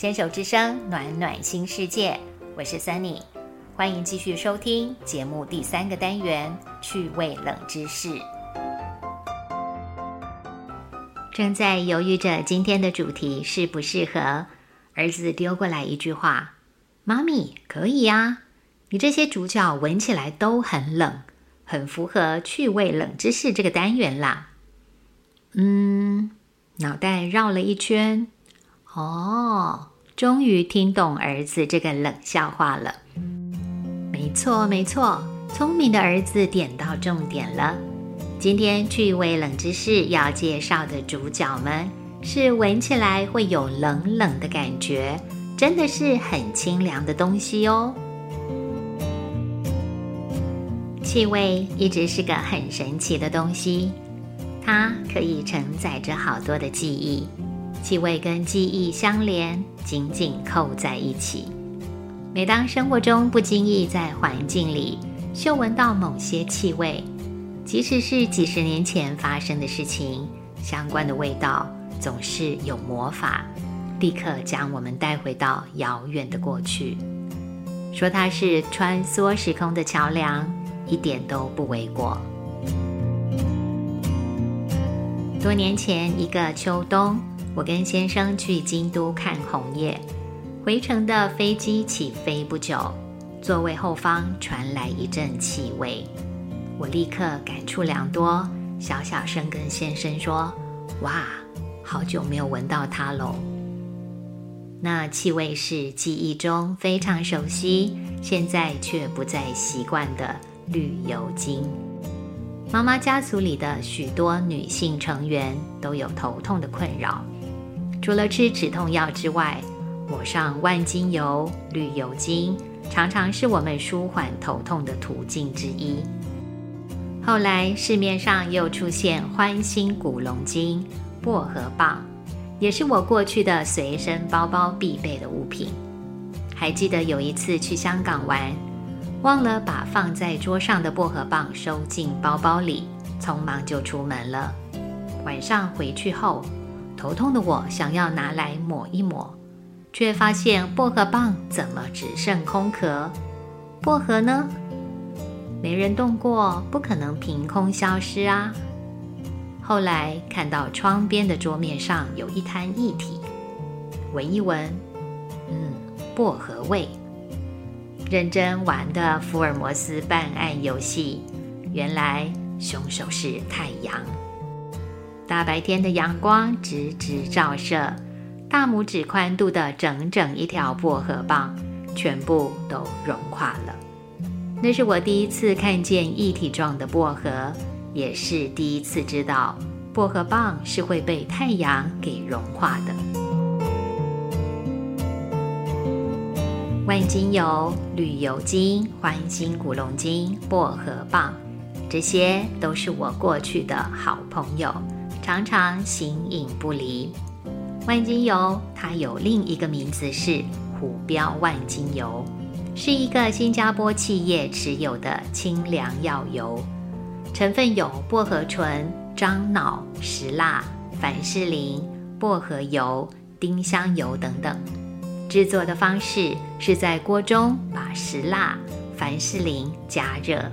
牵手之声，暖暖新世界。我是 Sunny，欢迎继续收听节目第三个单元趣味冷知识。正在犹豫着今天的主题适不适合，儿子丢过来一句话：“妈咪，可以呀，你这些主角闻起来都很冷，很符合趣味冷知识这个单元啦。”嗯，脑袋绕了一圈，哦，终于听懂儿子这个冷笑话了。没错，没错，聪明的儿子点到重点了。今天趣味冷知识要介绍的主角们，是闻起来会有冷冷的感觉，真的是很清凉的东西哦。气味一直是个很神奇的东西。它可以承载着好多的记忆，气味跟记忆相连，紧紧扣在一起。每当生活中不经意在环境里嗅闻到某些气味，即使是几十年前发生的事情，相关的味道总是有魔法，立刻将我们带回到遥远的过去。说它是穿梭时空的桥梁，一点都不为过。多年前一个秋冬，我跟先生去京都看红叶，回程的飞机起飞不久，座位后方传来一阵气味，我立刻感触良多，小小声跟先生说：“哇，好久没有闻到它喽。”那气味是记忆中非常熟悉，现在却不再习惯的绿油精。妈妈家族里的许多女性成员都有头痛的困扰，除了吃止痛药之外，抹上万金油、绿油精，常常是我们舒缓头痛的途径之一。后来市面上又出现欢欣古龙精、薄荷棒，也是我过去的随身包包必备的物品。还记得有一次去香港玩。忘了把放在桌上的薄荷棒收进包包里，匆忙就出门了。晚上回去后，头痛的我想要拿来抹一抹，却发现薄荷棒怎么只剩空壳？薄荷呢？没人动过，不可能凭空消失啊！后来看到窗边的桌面上有一滩液体，闻一闻，嗯，薄荷味。认真玩的福尔摩斯办案游戏，原来凶手是太阳。大白天的阳光直直照射，大拇指宽度的整整一条薄荷棒全部都融化了。那是我第一次看见一体状的薄荷，也是第一次知道薄荷棒是会被太阳给融化的。万金油、绿油精、欢欣古龙精、薄荷棒，这些都是我过去的好朋友，常常形影不离。万金油它有另一个名字是虎标万金油，是一个新加坡企业持有的清凉药油，成分有薄荷醇、樟脑、石蜡、凡士林、薄荷油、丁香油等等。制作的方式是在锅中把石蜡、凡士林加热，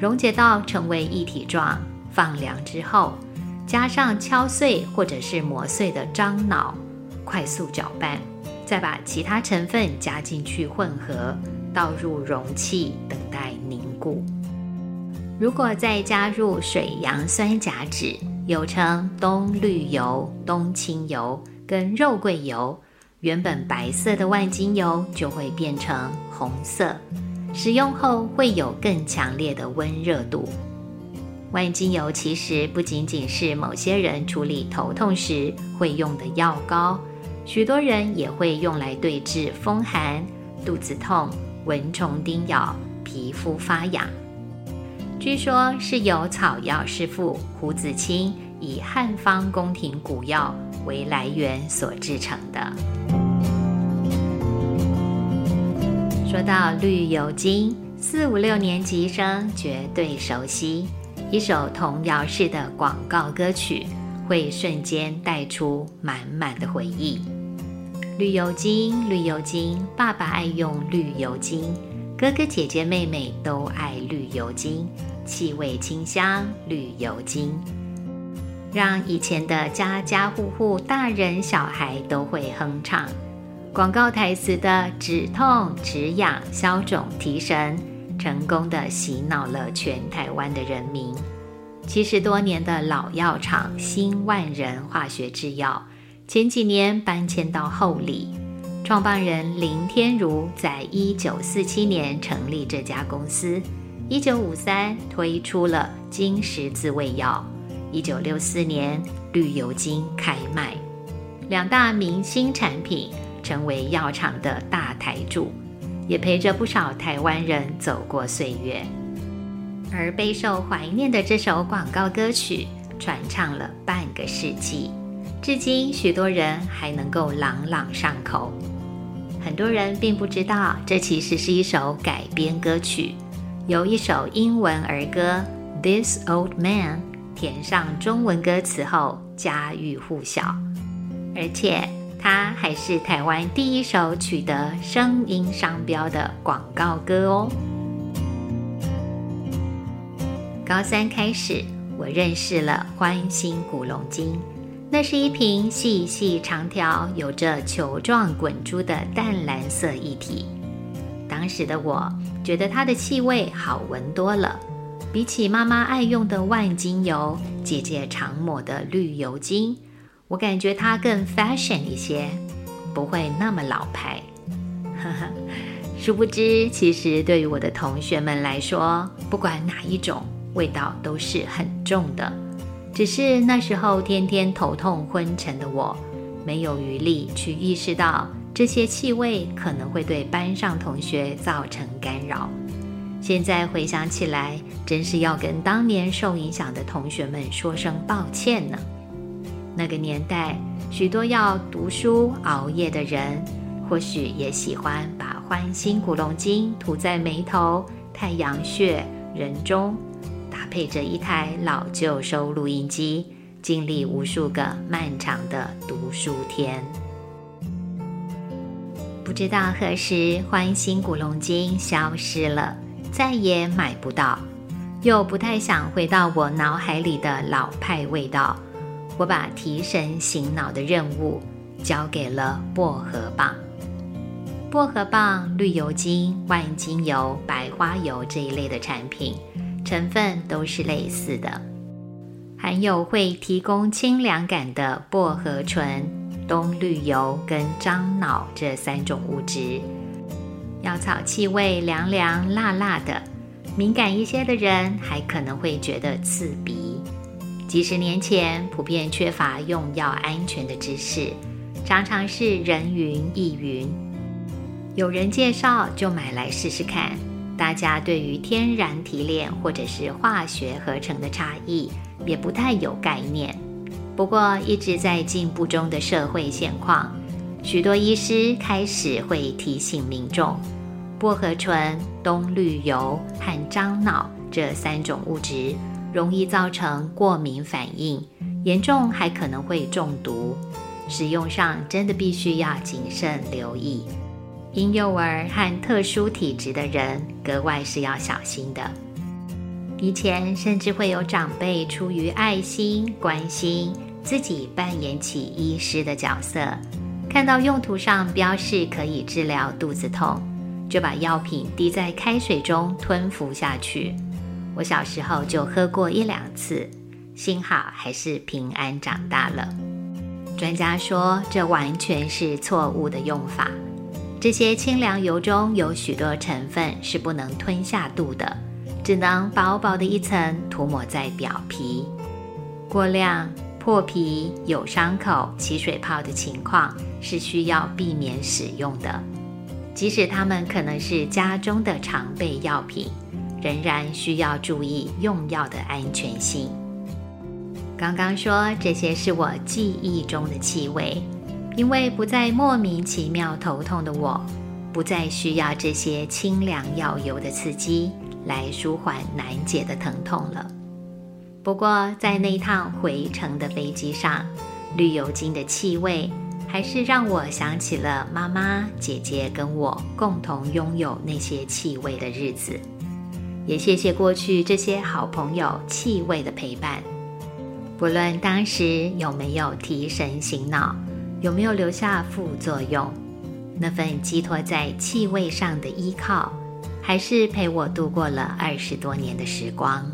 溶解到成为一体状，放凉之后，加上敲碎或者是磨碎的樟脑，快速搅拌，再把其他成分加进去混合，倒入容器等待凝固。如果再加入水杨酸甲酯，又称冬绿油、冬青油跟肉桂油。原本白色的万金油就会变成红色，使用后会有更强烈的温热度。万金油其实不仅仅是某些人处理头痛时会用的药膏，许多人也会用来对治风寒、肚子痛、蚊虫叮咬、皮肤发痒。据说是由草药师傅胡子清以汉方宫廷古药为来源所制成的。说到绿油精，四五六年级生绝对熟悉。一首童谣式的广告歌曲，会瞬间带出满满的回忆。绿油精，绿油精，爸爸爱用绿油精，哥哥姐姐妹妹都爱绿油精，气味清香，绿油精，让以前的家家户户大人小孩都会哼唱。广告台词的止痛、止痒、消肿、提神，成功的洗脑了全台湾的人民。七十多年的老药厂新万人化学制药。前几年搬迁到后里，创办人林天如在一九四七年成立这家公司，一九五三推出了金十字胃药，一九六四年绿油精开卖，两大明星产品成为药厂的大台柱，也陪着不少台湾人走过岁月。而备受怀念的这首广告歌曲，传唱了半个世纪。至今，许多人还能够朗朗上口。很多人并不知道，这其实是一首改编歌曲，由一首英文儿歌《This Old Man》填上中文歌词后，家喻户晓。而且，它还是台湾第一首取得声音商标的广告歌哦。高三开始，我认识了欢欣古龙精。那是一瓶细细长条、有着球状滚珠的淡蓝色液体。当时的我觉得它的气味好闻多了，比起妈妈爱用的万金油、姐姐常抹的绿油精，我感觉它更 fashion 一些，不会那么老牌。呵呵，殊不知，其实对于我的同学们来说，不管哪一种味道都是很重的。只是那时候天天头痛昏沉的我，没有余力去意识到这些气味可能会对班上同学造成干扰。现在回想起来，真是要跟当年受影响的同学们说声抱歉呢。那个年代，许多要读书熬夜的人，或许也喜欢把欢欣古龙精涂在眉头、太阳穴、人中。搭配着一台老旧收录音机，经历无数个漫长的读书天。不知道何时欢欣古龙精消失了，再也买不到，又不太想回到我脑海里的老派味道。我把提神醒脑的任务交给了薄荷棒、薄荷棒、绿油精、万金油、白花油这一类的产品。成分都是类似的，含有会提供清凉感的薄荷醇、冬绿油跟樟脑这三种物质。药草气味凉凉辣辣的，敏感一些的人还可能会觉得刺鼻。几十年前普遍缺乏用药安全的知识，常常是人云亦云，有人介绍就买来试试看。大家对于天然提炼或者是化学合成的差异也不太有概念。不过，一直在进步中的社会现况，许多医师开始会提醒民众，薄荷醇、冬绿油和樟脑这三种物质容易造成过敏反应，严重还可能会中毒。使用上真的必须要谨慎留意。婴幼儿和特殊体质的人格外是要小心的。以前甚至会有长辈出于爱心关心，自己扮演起医师的角色，看到用途上标示可以治疗肚子痛，就把药品滴在开水中吞服下去。我小时候就喝过一两次，幸好还是平安长大了。专家说，这完全是错误的用法。这些清凉油中有许多成分是不能吞下肚的，只能薄薄的一层涂抹在表皮。过量、破皮、有伤口、起水泡的情况是需要避免使用的。即使它们可能是家中的常备药品，仍然需要注意用药的安全性。刚刚说这些是我记忆中的气味。因为不再莫名其妙头痛的我，不再需要这些清凉药油的刺激来舒缓难解的疼痛了。不过，在那趟回程的飞机上，绿油精的气味还是让我想起了妈妈、姐姐跟我共同拥有那些气味的日子。也谢谢过去这些好朋友气味的陪伴，不论当时有没有提神醒脑，有没有留下副作用，那份寄托在气味上的依靠，还是陪我度过了二十多年的时光。